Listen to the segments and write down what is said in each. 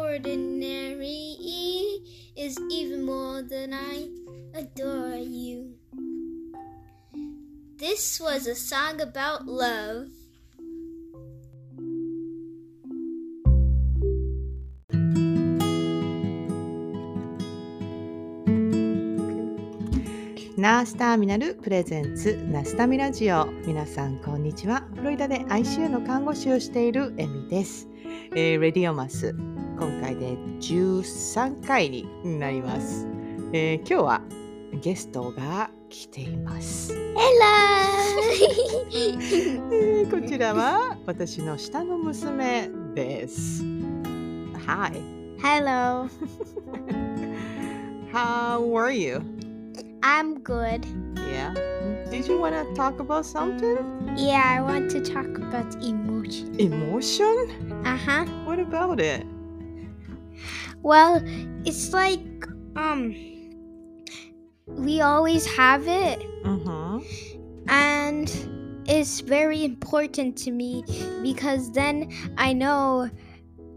ordinary is even more than I adore you. This was a song about love. ナースターミナルプレゼンツナスタミラジオ皆さんこんにちはフロリダで ICU の看護師をしているエミです、えーレディオマス今回で13回になります、えー今日はゲストが来ています、Hello! えーこちらは私の下の娘です Hi Hello. How are you? I'm good. Yeah Did you want to talk about something? Yeah, I want to talk about emotion. Emotion? Uh huh. What about it? Well, it's like, um, we always have it, Mm-hmm. and it's very important to me because then I know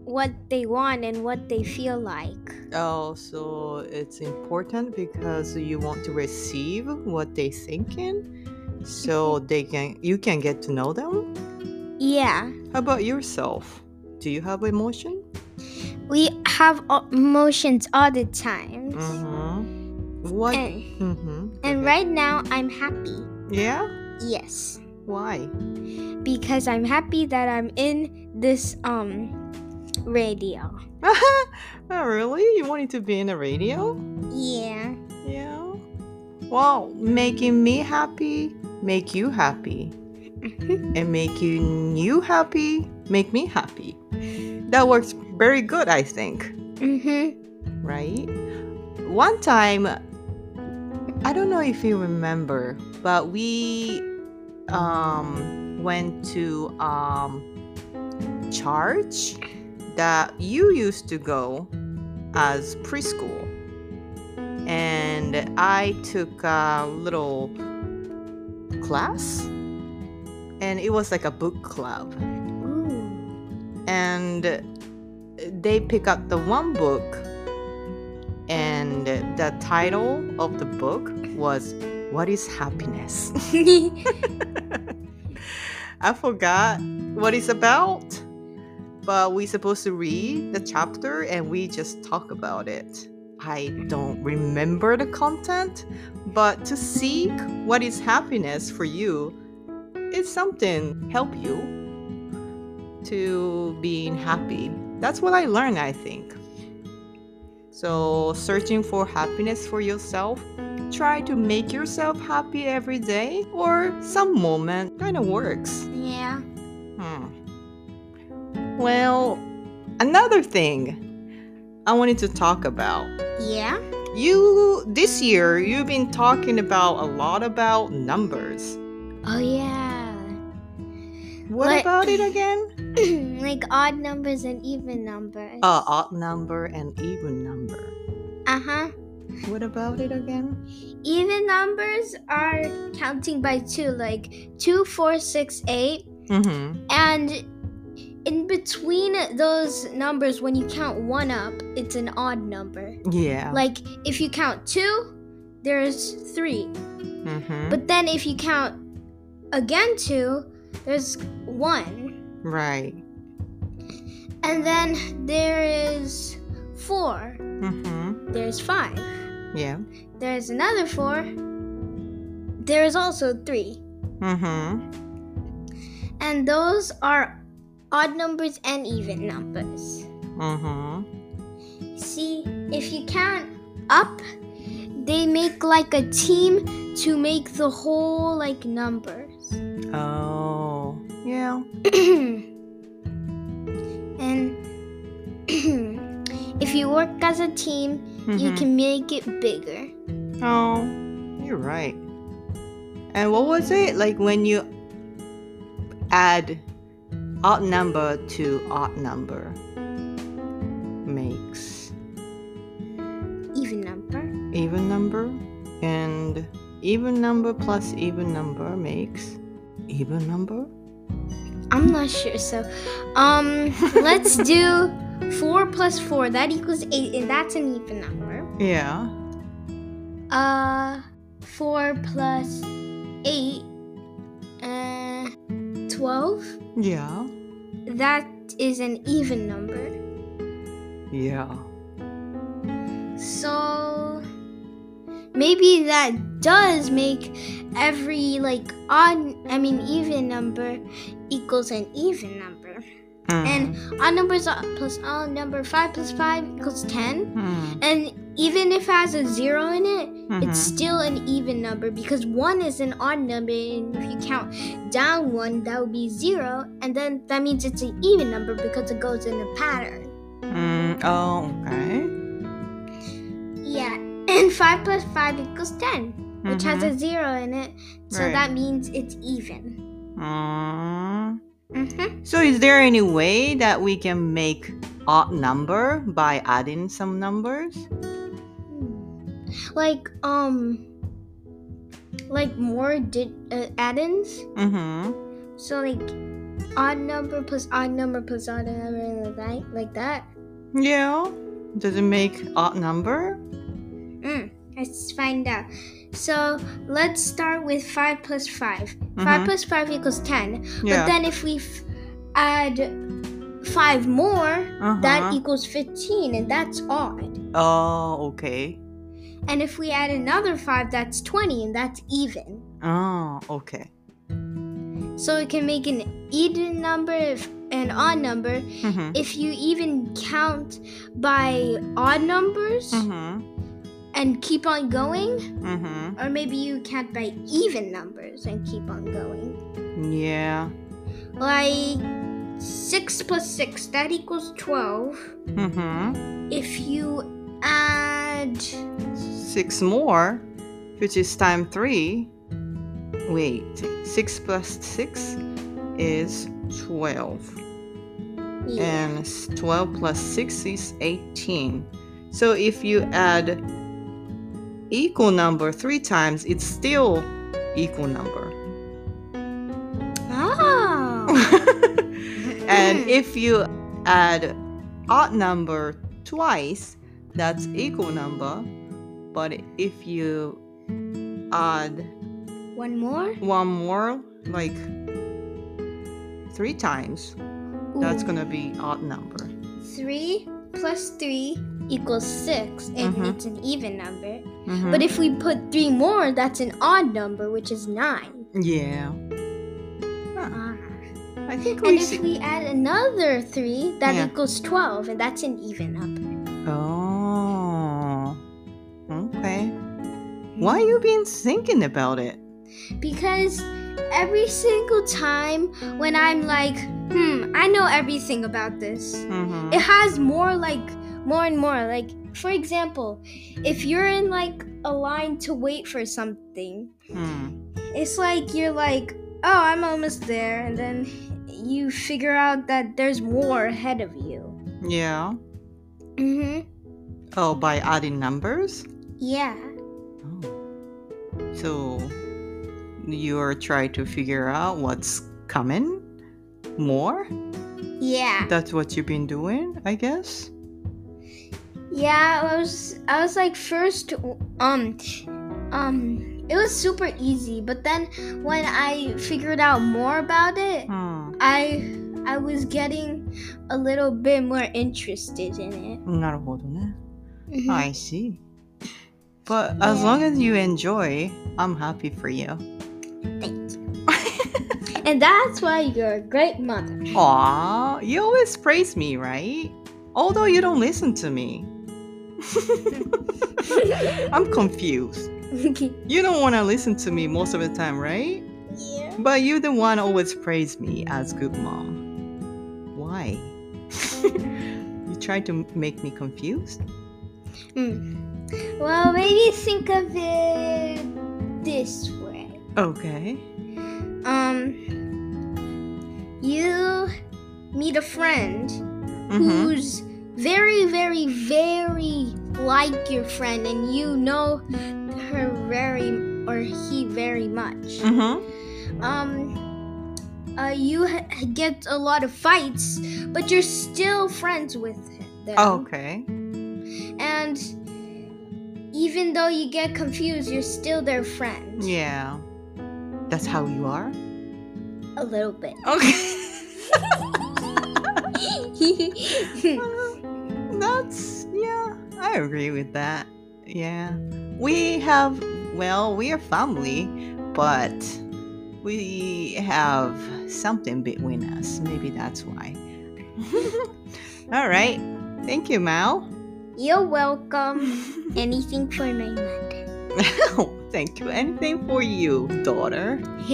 what they want and what they feel like. Oh, so it's important because you want to receive what they thinking, so they can you can get to know them. Yeah, How about yourself? Do you have emotion? We have emotions all the time. Mm-hmm. What? And, Mm-hmm. and right now, I'm happy. Yeah. Yes. Why? because I'm happy that I'm in this um radio. oh, really? You wanted to be in a radio? Yeah. Yeah. Well, making me happy, make you happy. and making you happy make me happy. That works very good, I think, Mhm. right? One time, I don't know if you remember, but we um, went to um, church that you used to go as preschool. And I took a little class, and it was like a book club. And they pick up the one book and the title of the book was what is happiness? I forgot what it's about but we're supposed to read the chapter and we just talk about it. I don't remember the content but to seek what is happiness for you is something help you to being happy. That's what I learned, I think. So, searching for happiness for yourself, try to make yourself happy every day or some moment kind of works. yeah. Hmm. Well, another thing I wanted to talk about. Yeah. You this year you've been talking about a lot about numbers. Oh yeah. What What- about it again? like odd numbers and even numbers. Uh, odd number and even number. Uh huh. What about it again? Even numbers are counting by two, like two, four, six, eight, Mm-hmm. and in between those numbers, when you count one up, it's an odd number. Yeah. Like if you count two, there's three. mm-hmm. But then if you count again two, there's one. Right. And then there is four. Mm-hmm. There's five. Yeah. There's another four. There's also three. Mm-hmm. And those are odd numbers and even numbers. Mm-hmm. See, if you count up, they make like a team to make the whole like numbers. Oh. Yeah. and if you work as a team, you Mhm. can make it bigger. Oh, you're right. And what was it like when you add odd number to odd number makes Even number. even number and even number plus even number makes even number? I'm not sure. So, um, let's do four plus four. That equals eight, and that's an even number. Yeah. Uh, four plus eight, uh, twelve. Yeah. That is an even number. Yeah. So maybe that does make every like odd, I mean even number equals an even number. Mm. And odd numbers plus odd number five plus five equals ten. Mm. And even if it has a zero in it, it's Mhm. still an even number because one is an odd number, and if you count down one, that would be zero, and then that means it's an even number because it goes in a pattern. Mm. Oh, okay. Yeah, and five plus five equals ten, which has Mhm. a zero in it, so Right. that means it's even. Mm. Mm-hmm. So, is there any way that we can make odd number by adding some numbers? Like um, like more did uh, add-ins. Mm-hmm. So like odd number plus odd number plus odd number like that, like that. Yeah. Does it make odd number? Mm, let's find out. So let's start with five plus 5 Mhm. Five plus five equals ten. Yeah. But then if we f- add five more, that Uh-huh. equals fifteen, and that's odd. Oh, okay. And if we add another five, that's twenty, and that's even. Oh, okay. So it can make an even number if an odd number Mm-hmm. if you even count by odd numbers Mm-hmm. And keep on going, Mm-hmm. or maybe you count by even numbers and keep on going. Yeah. Like 6 plus 6, that equals 12. Mm-hmm. If you add. Six more, which is time three. Wait, six plus six is twelve. Yeah. and 12 plus 6 is 18. So if you add equal number three times, it's still equal number. Oh. and if you add odd number twice, that's equal number. But if you add One more? one more, like three times, that's gonna be odd number. 3 plus 3 equals 6, and Mhm. it's an even number. Mhm. But if we put 3 more, that's an odd number, which is 9. yeah. Ah. I think And we if we add another 3, that Yeah. equals 12, and that's an even number. Oh, okay. Why you been thinking about it? Because every single time when I'm like, hmm, I know everything about this, Mm-hmm. it has more like, more and more. Like, for example, if you're in like a line to wait for something, Hmm. it's like you're like, oh, I'm almost there, and then you figure out that there's more ahead of you. Yeah. Mm-hmm. Oh, by adding numbers. Yeah. Oh. So you're trying to figure out what's coming more. Yeah. That's what you've been doing, I guess. Yeah, I was I was like first um um it was super easy, but then when I figured out more about it, Hmm. I I was getting a little bit more interested in it. なるほどね。 Mhm. I see. But as Yeah. long as you enjoy, I'm happy for you. Thank you. and that's why you're a great mother. Aw, you always praise me, right? Although you don't listen to me. I'm confused. You don't want to listen to me most of the time, right? yeah. But you're the one always praise me as good mom. Why? you try to make me confused? Hmm. Well, maybe think of it this way. Okay. Um, you meet a friend Mhm. who's very, very, very like your friend, and you know her very or he very much. Mm-hmm. Um, uh, you ha- get a lot of fights, but you're still friends with them. Okay. And even though you get confused, you're still their friend. Yeah. That's how you are? A little bit. Okay. I agree with that. Yeah. We have well, we are family, but we have something between us. Maybe that's why. All right. Thank you, Mao. You're welcome. Anything for my mother. Thank you. Anything for you, daughter.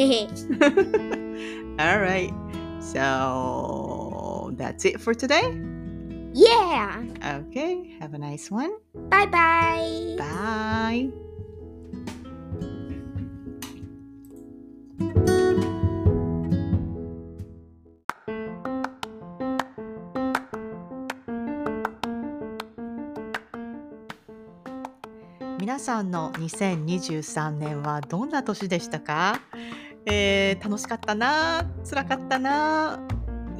All right. So that's it for today. Yeah. Okay. Have a nice one. Bye bye. Bye. 皆さんの2023年はどんな年でしたか、えー楽しかったな辛かったな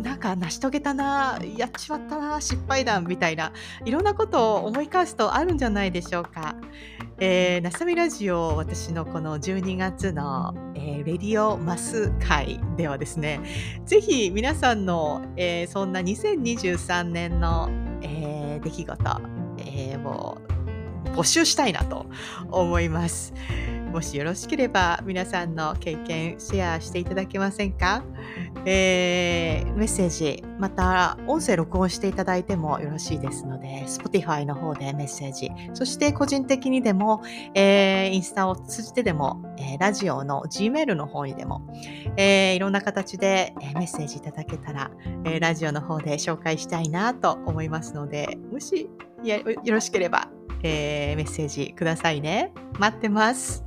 なんか成し遂げたなやっちまったな失敗談みたいないろんなことを思い返すとあるんじゃないでしょうか。えー、なさみラジオ私のこの12月の、えーレディオマス会ではですねぜひ皆さんの、えーそんな2023年の、えー出来事、えーを募集したいなと思います。もしよろしければ皆さんの経験シェアしていただけませんか、えーメッセージまた音声録音していただいてもよろしいですので Spotify の方でメッセージそして個人的にでも、えーインスタを通じてでも、えーラジオの Gmail の方にでも、えーいろんな形で、メッセージいただけたら、えーラジオの方で紹介したいなと思いますのでもしよろしければ、えーメッセージくださいね。待ってます。